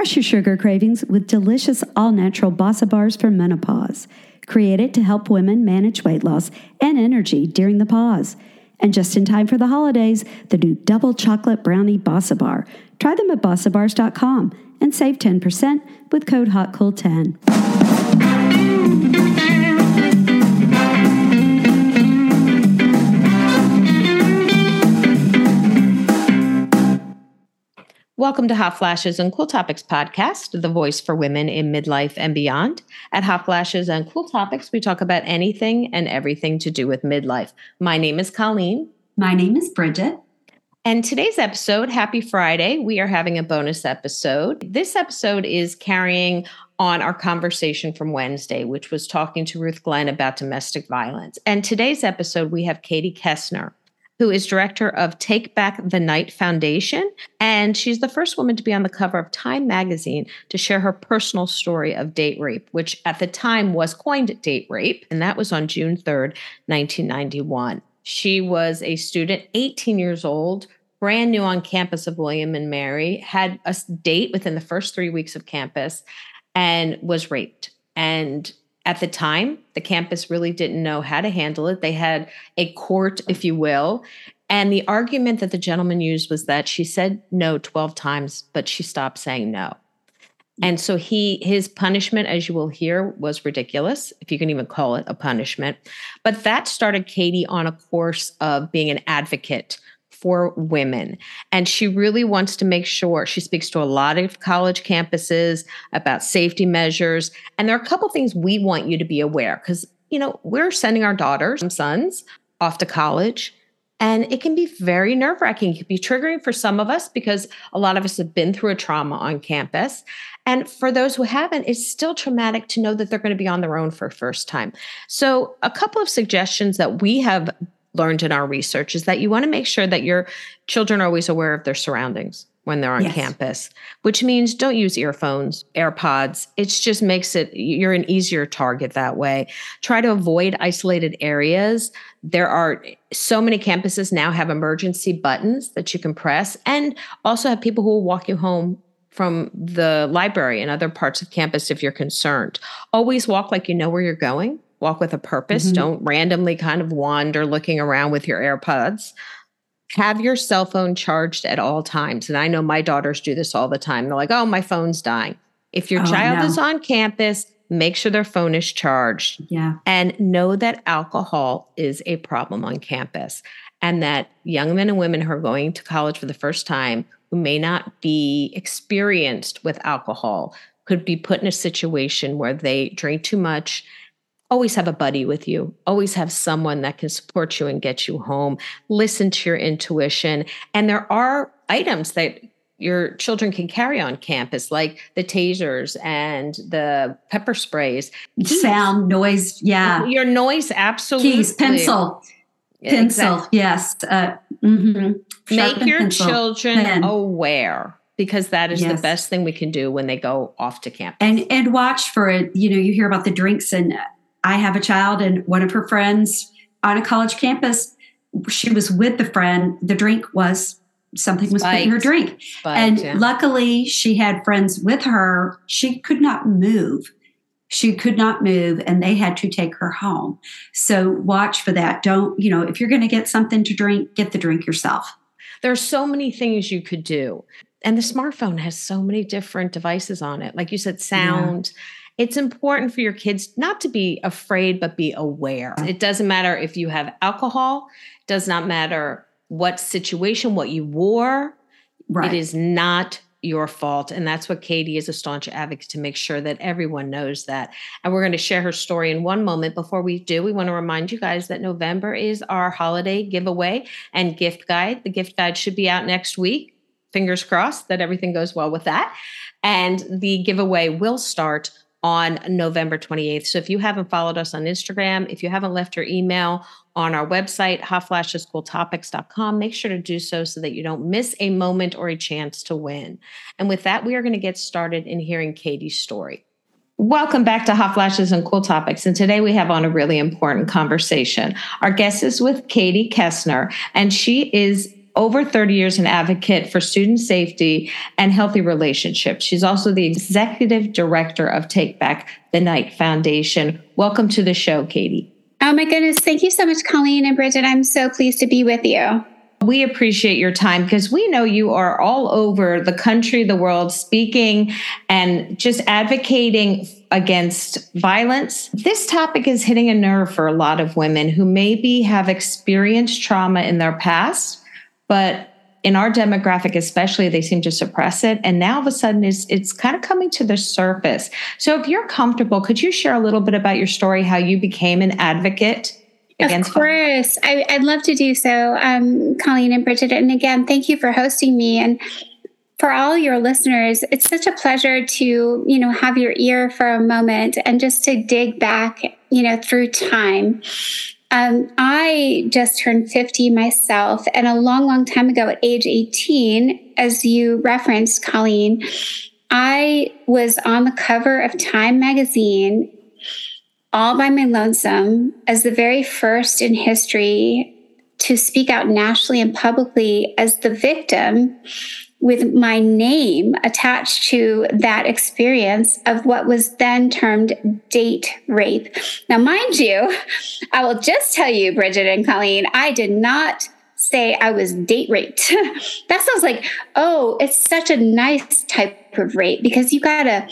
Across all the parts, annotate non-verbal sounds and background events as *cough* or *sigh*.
Crush your sugar cravings with delicious all natural Bossa Bars for menopause. Created to help women manage weight loss and energy during the pause. And just in time for the holidays, the new double chocolate brownie Bossa Bar. Try them at bossabars.com and save 10% with code HOTCOOL10. Welcome to Hot Flashes and Cool Topics podcast, the voice for women in midlife and beyond. At Hot Flashes and Cool Topics, we talk about anything and everything to do with midlife. My name is Colleen. My name is Bridget. And today's episode, Happy Friday, we are having a bonus episode. This episode is carrying on our conversation from Wednesday, which was talking to Ruth Glenn about domestic violence. And today's episode, we have Katie Koestner who is director of Take Back the Night Foundation. And she's the first woman to be on the cover of Time magazine to share her personal story of date rape, which at the time was coined date rape. And that was on June 3rd, 1991. She was a student, 18 years old, brand new on campus of William and Mary, had a date within the first three weeks of campus, and was raped. And at the time, the campus really didn't know how to handle it. They had a court, if you will. And the argument that the gentleman used was that she said no 12 times, but she stopped saying no. And so he his punishment, as you will hear, was ridiculous, if you can even call it a punishment. But that started Katie on a course of being an advocate for women. And she really wants to make sure she speaks to a lot of college campuses about safety measures. And there are a couple things we want you to be aware because, you know, we're sending our daughters and sons off to college. And it can be very nerve wracking. It can be triggering for some of us because a lot of us have been through a trauma on campus. And for those who haven't, it's still traumatic to know that they're going to be on their own for first time. So, a couple of suggestions that we have learned in our research is that you want to make sure that your children are always aware of their surroundings when they're on yes. campus, which means don't use earphones, AirPods. It just makes it, you're an easier target that way. Try to avoid isolated areas. There are so many campuses now have emergency buttons that you can press, and also have people who will walk you home from the library and other parts of campus if you're concerned. Always walk like you know where you're going walk with a purpose. Mm-hmm. Don't randomly kind of wander looking around with your AirPods. Have your cell phone charged at all times. And I know my daughters do this all the time. They're like, oh, my phone's dying. If your oh, child no. is on campus, make sure their phone is charged. Yeah. And know that alcohol is a problem on campus and that young men and women who are going to college for the first time who may not be experienced with alcohol could be put in a situation where they drink too much always have a buddy with you. Always have someone that can support you and get you home. Listen to your intuition. And there are items that your children can carry on campus like the tasers and the pepper sprays. Sound noise yeah. Your noise absolutely. Keys pencil. Pencil exactly. yes. Uh, mm-hmm. make your pencil. children Pen. aware because that is yes. the best thing we can do when they go off to campus. And and watch for it. You know you hear about the drinks and I have a child and one of her friends on a college campus, she was with the friend. The drink was something was Spiked. put in her drink. Spiked, and yeah. luckily she had friends with her. She could not move. She could not move and they had to take her home. So watch for that. Don't, you know, if you're going to get something to drink, get the drink yourself. There are so many things you could do. And the smartphone has so many different devices on it. Like you said, sound. Yeah it's important for your kids not to be afraid but be aware. It doesn't matter if you have alcohol does not matter what situation what you wore. Right. it is not your fault. And that's what katie is a staunch advocate to make sure that everyone knows that. And we're going to share her story in one moment. Before we do we want to remind you guys that november is our holiday giveaway and gift guide. The gift guide should be out next week. Fingers crossed that everything goes well with that. And the giveaway will start on November 28th. So if you haven't followed us on Instagram, if you haven't left your email on our website, hotflashescooltopics.com, make sure to do so so that you don't miss a moment or a chance to win. And with that, we are going to get started in hearing Katie's story. Welcome back to Hot Flashes and Cool Topics. And today we have on a really important conversation. Our guest is with Katie Koestner, and she is over 30 years an advocate for student safety and healthy relationships. She's also the executive director of Take Back the Night Foundation. Welcome to the show, Katie. Oh my goodness. Thank you so much, Colleen and Bridget. I'm so pleased to be with you. We appreciate your time because we know you are all over the country, the world, speaking and just advocating against violence. This topic is hitting a nerve for a lot of women who maybe have experienced trauma in their past, but in our demographic especially they seem to suppress it. And now all of a sudden it's it's kind of coming to the surface. So if you're comfortable could you share a little bit about your story how you became an advocate against of course. I, would love to do so um, colleen and bridget. And again thank you for hosting me. And for all your listeners it's such a pleasure to you know have your ear for a moment and just to dig back you know through time um, I just turned 50 myself, and a long, long time ago at age 18, as you referenced, Colleen, I was on the cover of Time magazine all by my lonesome as the very first in history to speak out nationally and publicly as the victim with my name attached to that experience of what was then termed date rape. Now, mind you, I will just tell you, Bridget and Colleen, I did not say I was date raped. *laughs* that sounds like, oh, it's such a nice type of rape because you got to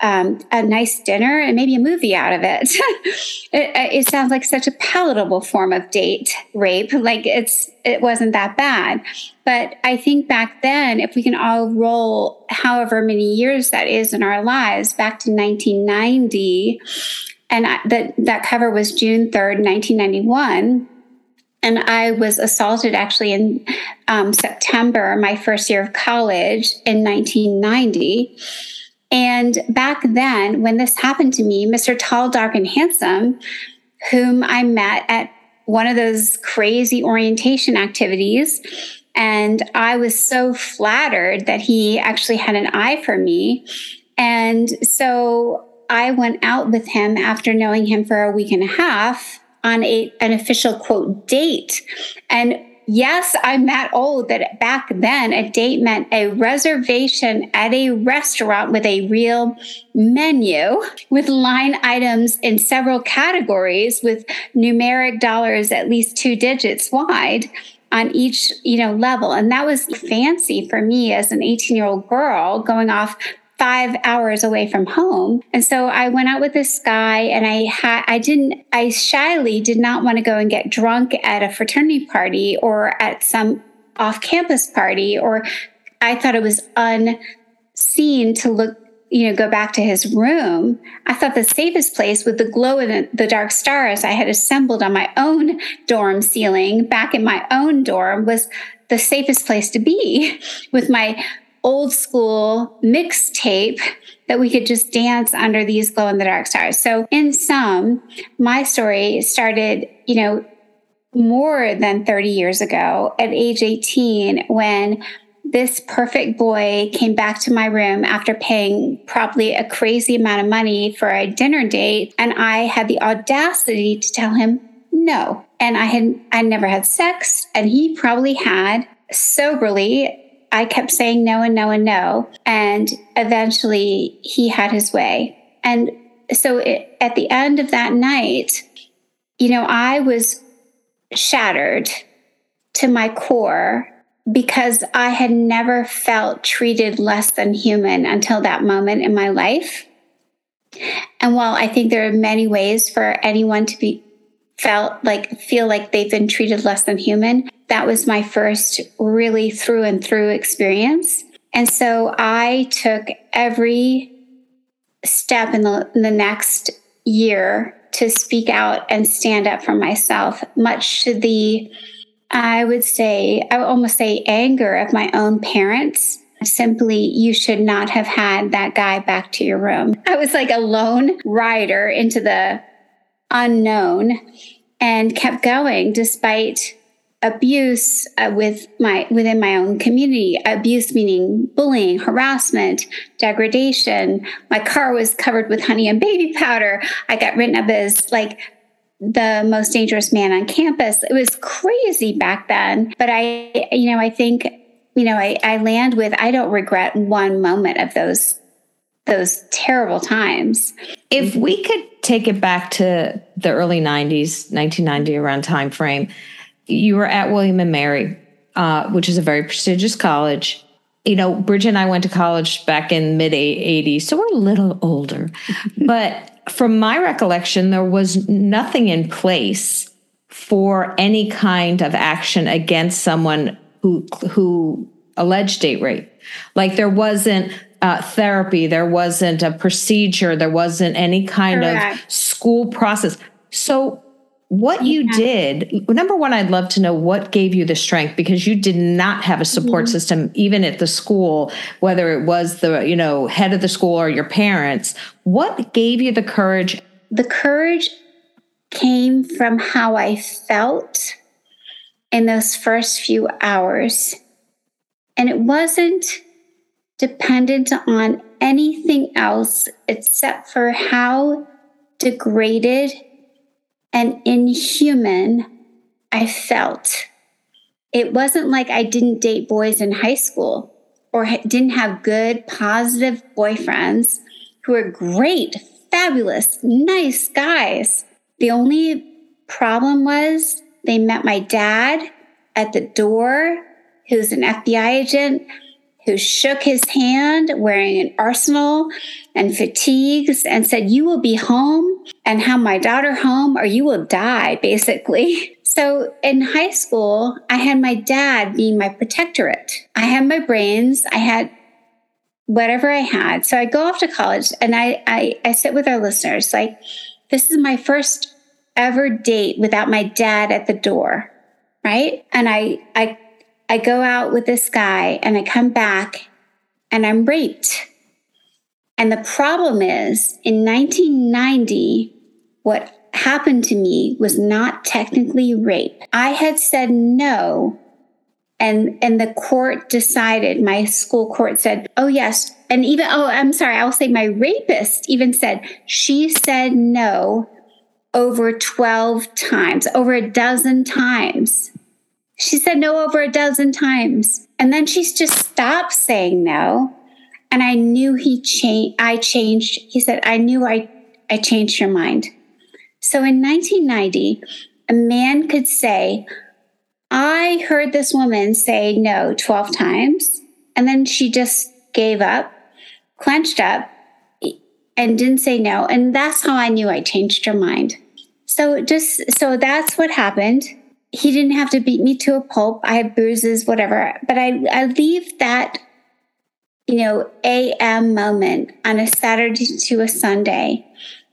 um, a nice dinner and maybe a movie out of it. *laughs* it. it. sounds like such a palatable form of date rape. Like it's it wasn't that bad. But I think back then, if we can all roll however many years that is in our lives back to 1990, and that that cover was June 3rd, 1991 and I was assaulted actually in um, September, my first year of college in 1990. And back then, when this happened to me, Mr. Tall, Dark, and Handsome, whom I met at one of those crazy orientation activities, and I was so flattered that he actually had an eye for me. And so I went out with him after knowing him for a week and a half on a, an official quote date. And Yes, I'm that old oh, that back then a date meant a reservation at a restaurant with a real menu with line items in several categories with numeric dollars at least two digits wide on each you know level. And that was fancy for me as an 18 year old girl going off five hours away from home. And so I went out with this guy and I had, I didn't, I shyly did not want to go and get drunk at a fraternity party or at some off campus party, or I thought it was unseen to look you know, go back to his room, I thought the safest place with the glow in the dark stars I had assembled on my own dorm ceiling back in my own dorm was the safest place to be *laughs* with my old school mixtape that we could just dance under these glow in the dark stars. So, in sum, my story started, you know, more than 30 years ago at age 18 when this perfect boy came back to my room after paying probably a crazy amount of money for a dinner date and I had the audacity to tell him no. And I had I never had sex and he probably had soberly I kept saying no and no and no. And eventually he had his way. And so it, at the end of that night, you know, I was shattered to my core because I had never felt treated less than human until that moment in my life. And while I think there are many ways for anyone to be felt like feel like they've been treated less than human, that was my first really through and through experience. And so I took every step in the, in the next year to speak out and stand up for myself, much to the, I would say, I would almost say anger of my own parents. Simply, you should not have had that guy back to your room. I was like a lone rider into the unknown and kept going despite abuse uh, with my within my own community abuse meaning bullying harassment degradation my car was covered with honey and baby powder i got written up as like the most dangerous man on campus. It was crazy back then. But I, you know, I think, you know, I, I land with I don't regret one moment of those those terrible times. If we could take it back to the early 90s, 1990 around time frame, you were at William and Mary, uh, which is a very prestigious college. You know, Bridget and I went to college back in mid 80s, so we're a little older. *laughs* but from my recollection, there was nothing in place for any kind of action against someone who who alleged date rape. Like there wasn't uh, therapy, there wasn't a procedure, there wasn't any kind Correct. of school process. So, what you did, number one, I'd love to know what gave you the strength because you did not have a support mm-hmm. system, even at the school, whether it was the you know head of the school or your parents. What gave you the courage? The courage came from how I felt in those first few hours, and it wasn't dependent on anything else except for how degraded and inhuman I felt. It wasn't like I didn't date boys in high school or didn't have good, positive boyfriends who were great, fabulous, nice guys. The only problem was they met my dad at the door, who's an FBI agent who shook his hand wearing an arsenal and fatigues and said, You will be home and have my daughter home or you will die, basically. *laughs* So in high school, I had my dad being my protectorate. I had my brains, I had whatever I had. So I go off to college and I, I, I sit with our listeners like, this is my first ever date without my dad at the door, right? And I, I I go out with this guy and I come back and I'm raped. And the problem is in 1990, what happened to me was not technically rape. I had said no. And, and the court decided, my school court said, oh, yes. And even, oh, I'm sorry, I'll say my rapist even said, she said no over 12 times, over a dozen times. She said no over a dozen times. And then she's just stopped saying no. And I knew he changed, I changed. He said, I knew I, I changed your mind. So in 1990, a man could say, I heard this woman say no 12 times. And then she just gave up, clenched up, and didn't say no. And that's how I knew I changed her mind. So just so that's what happened he didn't have to beat me to a pulp. I had bruises, whatever. But I, I leave that, you know, AM moment on a Saturday to a Sunday.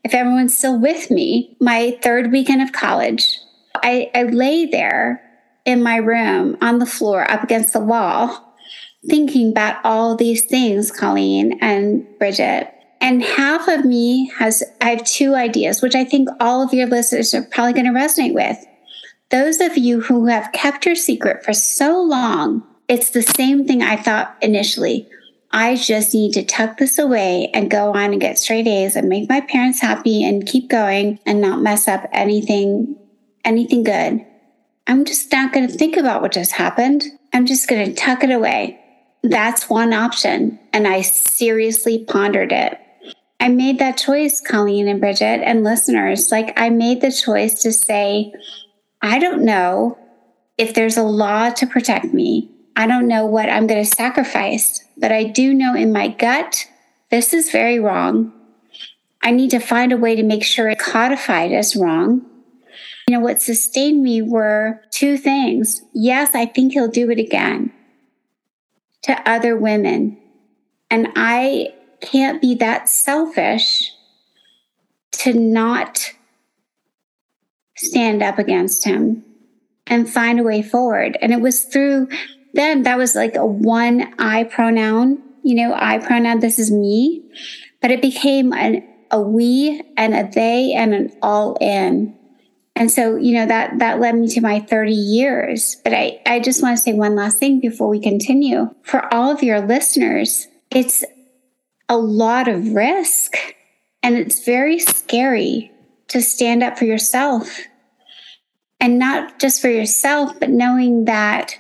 If everyone's still with me, my third weekend of college, I, I lay there in my room on the floor up against the wall, thinking about all these things, Colleen and Bridget. And half of me has, I have two ideas, which I think all of your listeners are probably going to resonate with. Those of you who have kept your secret for so long, it's the same thing I thought initially. I just need to tuck this away and go on and get straight A's and make my parents happy and keep going and not mess up anything anything good. I'm just not going to think about what just happened. I'm just going to tuck it away. That's one option. And I seriously pondered it. I made that choice, Colleen and Bridget and listeners. Like, I made the choice to say, I don't know if there's a law to protect me. I don't know what I'm going to sacrifice, but I do know in my gut, this is very wrong. I need to find a way to make sure it's codified as wrong. You know, what sustained me were two things. Yes, I think he'll do it again to other women. And I can't be that selfish to not stand up against him and find a way forward. And it was through then that was like a one I pronoun, you know, I pronoun, this is me. But it became an, a we and a they and an all in. And so, you know, that that led me to my 30 years. But I, I just want to say one last thing before we continue. For all of your listeners, it's a lot of risk and it's very scary to stand up for yourself. And not just for yourself, but knowing that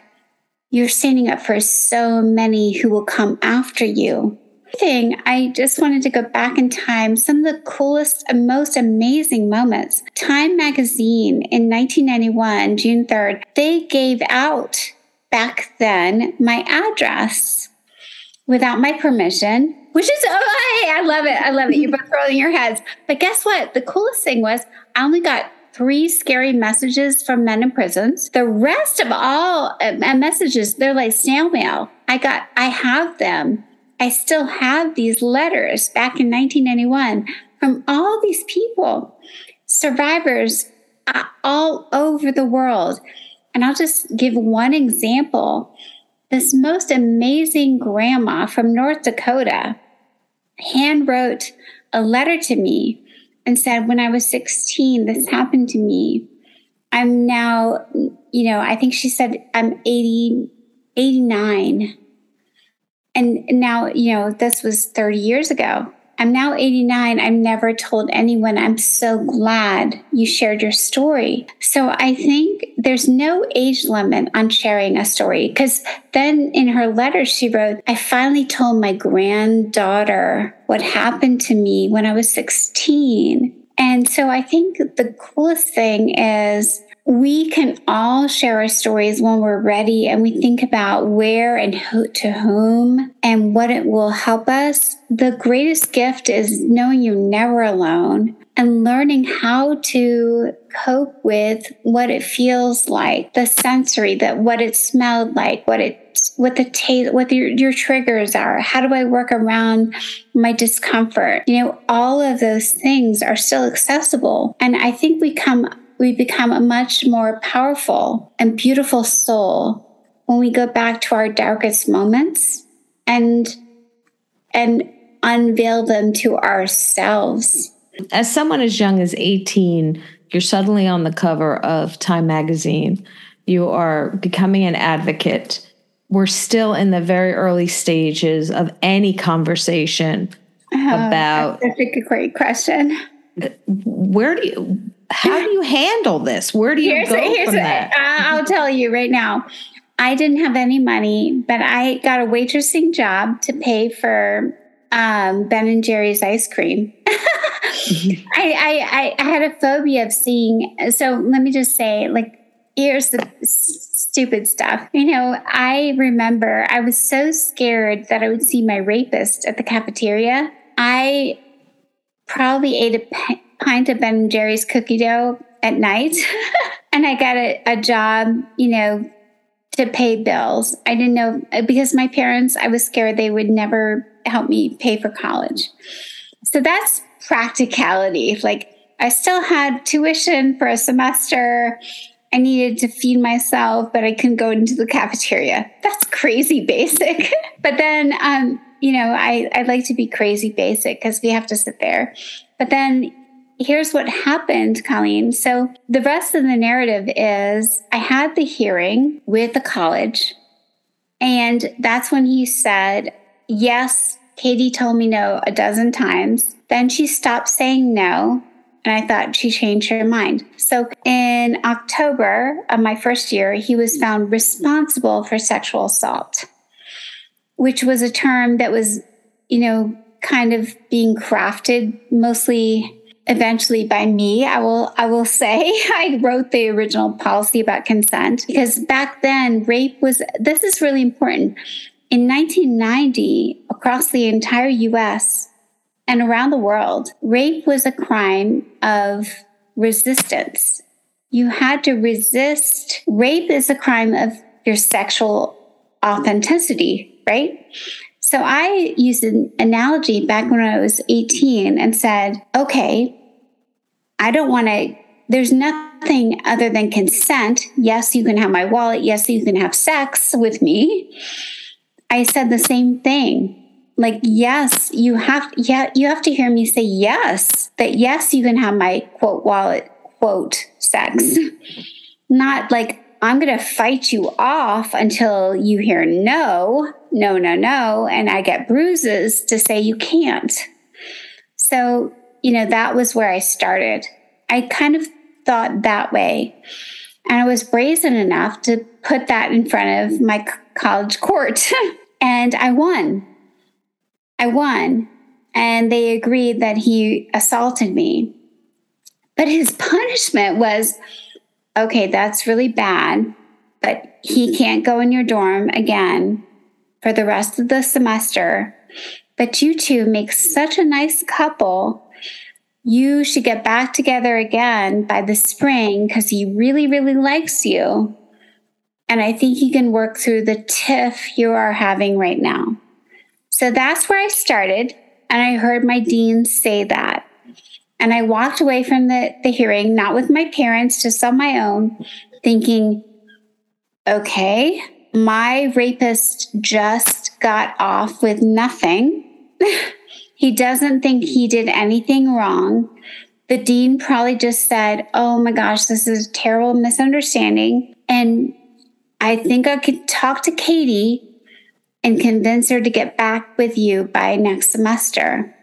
you're standing up for so many who will come after you. Thing, I just wanted to go back in time. Some of the coolest and most amazing moments. Time magazine in 1991, June 3rd, they gave out back then my address without my permission, which is, oh, I love it. I love it. You're both rolling your heads. But guess what? The coolest thing was I only got three scary messages from men in prisons. The rest of all uh, messages, they're like snail mail. I got, I have them. I still have these letters back in 1991 from all these people, survivors uh, all over the world. And I'll just give one example. This most amazing grandma from North Dakota hand wrote a letter to me and said, When I was 16, this happened to me. I'm now, you know, I think she said I'm 80, 89. And now, you know, this was 30 years ago. I'm now 89. I've never told anyone. I'm so glad you shared your story. So I think there's no age limit on sharing a story because then in her letter, she wrote, I finally told my granddaughter what happened to me when I was 16. And so I think the coolest thing is we can all share our stories when we're ready and we think about where and who, to whom and what it will help us. The greatest gift is knowing you're never alone and learning how to cope with what it feels like, the sensory, that what it smelled like, what it what the taste what your, your triggers are. How do i work around my discomfort? You know all of those things are still accessible. And i think we come we become a much more powerful and beautiful soul when we go back to our darkest moments and and unveil them to ourselves. As someone as young as 18, you're suddenly on the cover of Time magazine. You are becoming an advocate. We're still in the very early stages of any conversation oh, about. That's a great question. Where do you how do you handle this? Where do you here's go a, from a, that? I'll tell you right now. I didn't have any money, but I got a waitressing job to pay for um, Ben and Jerry's ice cream. *laughs* I, I, I had a phobia of seeing. So let me just say, like, here's the stupid stuff. You know, I remember I was so scared that I would see my rapist at the cafeteria. I probably ate a pint of Ben and Jerry's cookie dough at night. *laughs* and I got a, a job, you know, to pay bills. I didn't know because my parents, I was scared they would never help me pay for college. So that's practicality. Like I still had tuition for a semester. I needed to feed myself, but I couldn't go into the cafeteria. That's crazy basic. *laughs* but then, um, you know, I, I like to be crazy basic because we have to sit there. But then here's what happened, Colleen. So the rest of the narrative is I had the hearing with the college, and that's when he said, Yes, Katie told me no a dozen times. Then she stopped saying no. And I thought she changed her mind. So in October of my first year, he was found responsible for sexual assault, which was a term that was, you know, kind of being crafted mostly eventually by me i will i will say *laughs* i wrote the original policy about consent because back then rape was this is really important. In 1990 across the entire us and around the world rape was a crime of resistance. You had to resist rape is a crime of your sexual authenticity right so I used an analogy back when I was 18 and said, okay, I don't want to, there's nothing other than consent. Yes, you can have my wallet. Yes, you can have sex with me. I said the same thing. Like, yes, you have, yeah, you have to hear me say yes, that yes, you can have my quote wallet, quote sex. Not like, I'm going to fight you off until you hear no, no, no, no. And I get bruises to say you can't. So, you know, that was where I started. I kind of thought that way. And I was brazen enough to put that in front of my college court. *laughs* and I won. I won. And they agreed that he assaulted me. But his *laughs* punishment was okay, that's really bad, but he can't go in your dorm again for the rest of the semester. But you two make such a nice couple. You should get back together again by the spring because he really, really likes you. And I think he can work through the tiff you are having right now. So that's where I started. And I heard my dean say that. And I walked away from the, the hearing, not with my parents, just on my own, thinking, okay, my rapist just got off with nothing. *laughs* he doesn't think he did anything wrong. The dean probably just said, oh my gosh, this is a terrible misunderstanding. And I think I could talk to Katie and convince her to get back with you by next semester.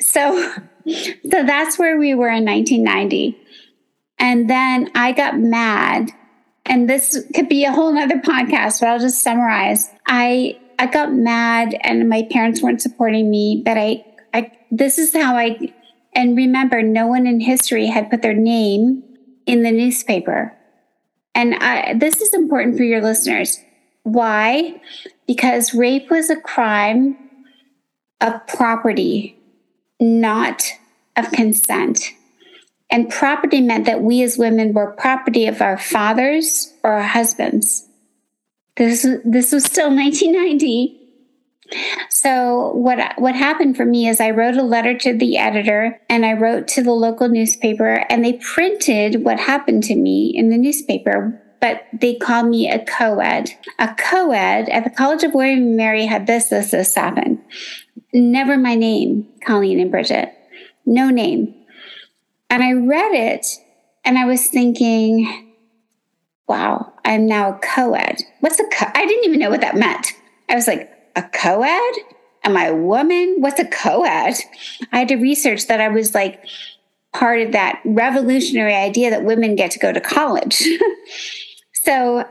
So *laughs* so that's where we were in 1990. And then I got mad. And this could be a whole nother podcast, but I'll just summarize. I I got mad and my parents weren't supporting me, but I I this is how I and remember no one in history had put their name in the newspaper. And I, this is important for your listeners. Why? Because rape was a crime of property not of consent. And property meant that we as women were property of our fathers or our husbands. This, this was still *laughs* 1990. So what what happened for me is I wrote a letter to the editor and I wrote to the local newspaper and they printed what happened to me in the newspaper but they called me a co-ed. A co-ed at the College of William and Mary had this, this, this happen. Never my name, Colleen and Bridget. No name. And I read it and I was thinking, wow, I'm now a co ed. What's a co I didn't even know what that meant. I was like, a co ed? Am I a woman? What's a co ed? I had to research that I was like part of that revolutionary idea that women get to go to college. *laughs* so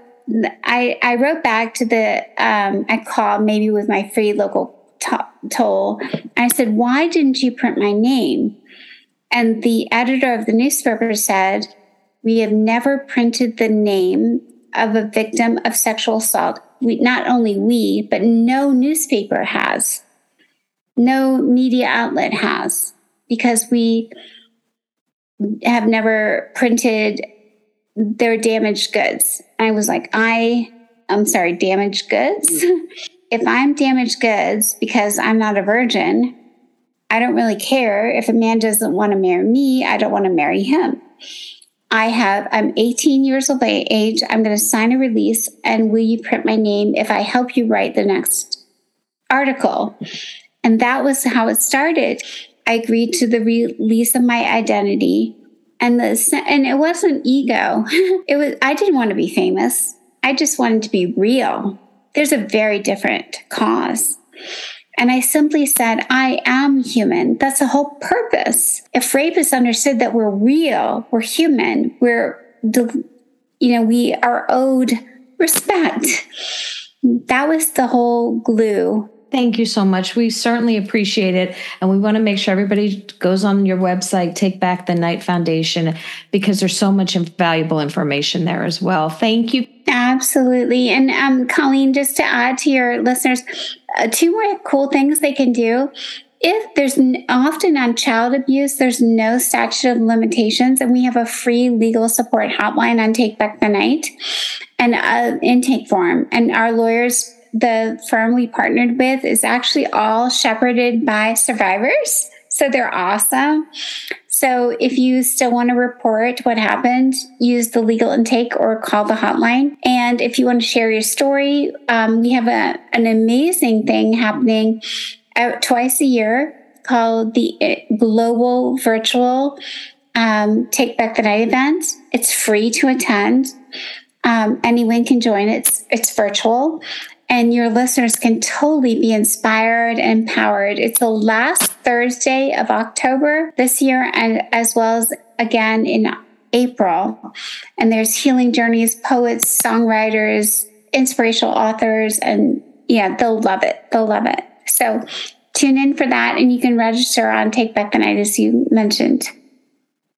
I, I wrote back to the, um, I called maybe with my free local toll. I said, Why didn't you print my name? And the editor of the newspaper said, We have never printed the name of a victim of sexual assault. We, not only we, but no newspaper has, no media outlet has, because we have never printed their damaged goods. I was like, I, I'm sorry, damaged goods. *laughs* if I'm damaged goods because I'm not a virgin, I don't really care. If a man doesn't want to marry me, I don't want to marry him. I have, I'm 18 years of age. I'm going to sign a release and will you print my name if I help you write the next article? And that was how it started. I agreed to the release of my identity and the, and it wasn't ego. *laughs* It was, I didn't want to be famous. I just wanted to be real there's a very different cause. And I simply said, I am human. That's the whole purpose. If rapists understood that we're real, we're human, we're, the, you know, we are owed respect. That was the whole glue Thank you so much. We certainly appreciate it. And we want to make sure everybody goes on your website, Take Back the Night Foundation, because there's so much valuable information there as well. Thank you. Absolutely. And um, Colleen, just to add to your listeners, uh, two more cool things they can do. If there's often on child abuse, there's no statute of limitations, and we have a free legal support hotline on Take Back the Night and uh, intake form. And our lawyers the firm we partnered with is actually all shepherded by survivors. So they're awesome. So if you still want to report what happened, use the legal intake or call the hotline. And if you want to share your story, um, we have a, an amazing thing happening out twice a year called the uh, Global Virtual um, Take Back the Night event. It's free to attend. Um, anyone can join. It's it's virtual, and your listeners can totally be inspired and empowered. It's the last Thursday of October this year, and as well as again in April. And there's healing journeys, poets, songwriters, inspirational authors, and yeah, they'll love it. They'll love it. So tune in for that, and you can register on Take Back the Night, as you mentioned.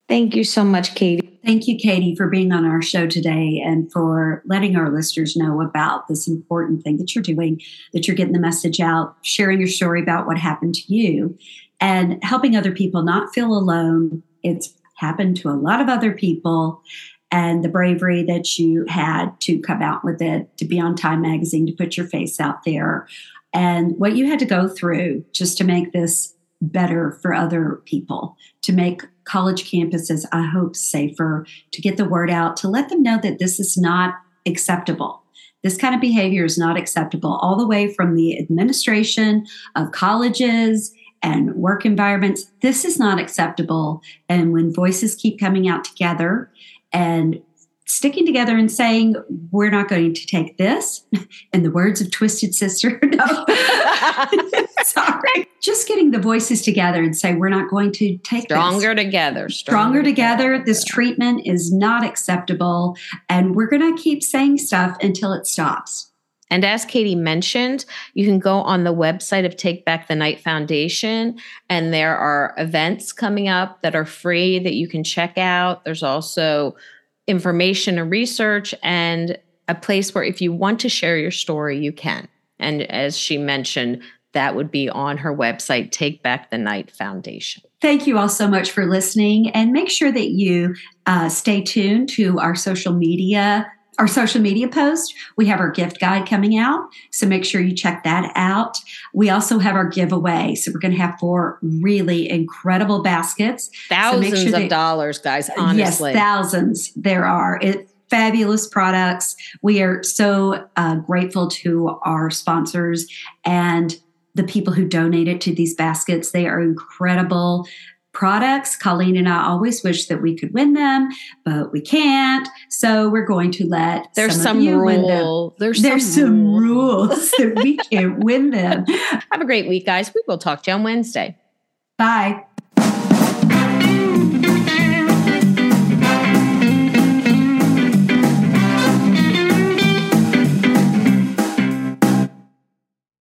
Thank you so much, Katie. Thank you, Katie, for being on our show today and for letting our listeners know about this important thing that you're doing, that you're getting the message out, sharing your story about what happened to you, and helping other people not feel alone. It's happened to a lot of other people. And the bravery that you had to come out with it, to be on Time Magazine, to put your face out there, and what you had to go through just to make this better for other people, to make college campuses, I hope, safer, to get the word out, to let them know that this is not acceptable. This kind of behavior is not acceptable, all the way from the administration of colleges and work environments. This is not acceptable. And when voices keep coming out together and sticking together and saying, we're not going to take this, in the words of Twisted Sister, *laughs* no. *laughs* Sorry. Just getting the voices together and say, we're not going to take stronger this. together. Stronger, stronger together. together. This treatment is not acceptable. And we're going to keep saying stuff until it stops. And as Katie mentioned, you can go on the website of Take Back the Night Foundation, and there are events coming up that are free that you can check out. There's also information and research and a place where if you want to share your story, you can. And as she mentioned, that would be on her website, Take Back the Night Foundation. Thank you all so much for listening. And make sure that you uh, stay tuned to our social media. Our social media post, we have our gift guide coming out. So make sure you check that out. We also have our giveaway. So we're going to have four really incredible baskets. Thousands so sure of dollars, guys. Honestly. Yes, thousands there are. It, fabulous products. We are so uh, grateful to our sponsors and the people who donated to these baskets. They are incredible products. Colleen and I always wish that we could win them, but we can't. So we're going to let there's some, some of you rule. win them. There's, there's some, some rules *laughs* that we can't win them. Have a great week, guys. We will talk to you on Wednesday. Bye.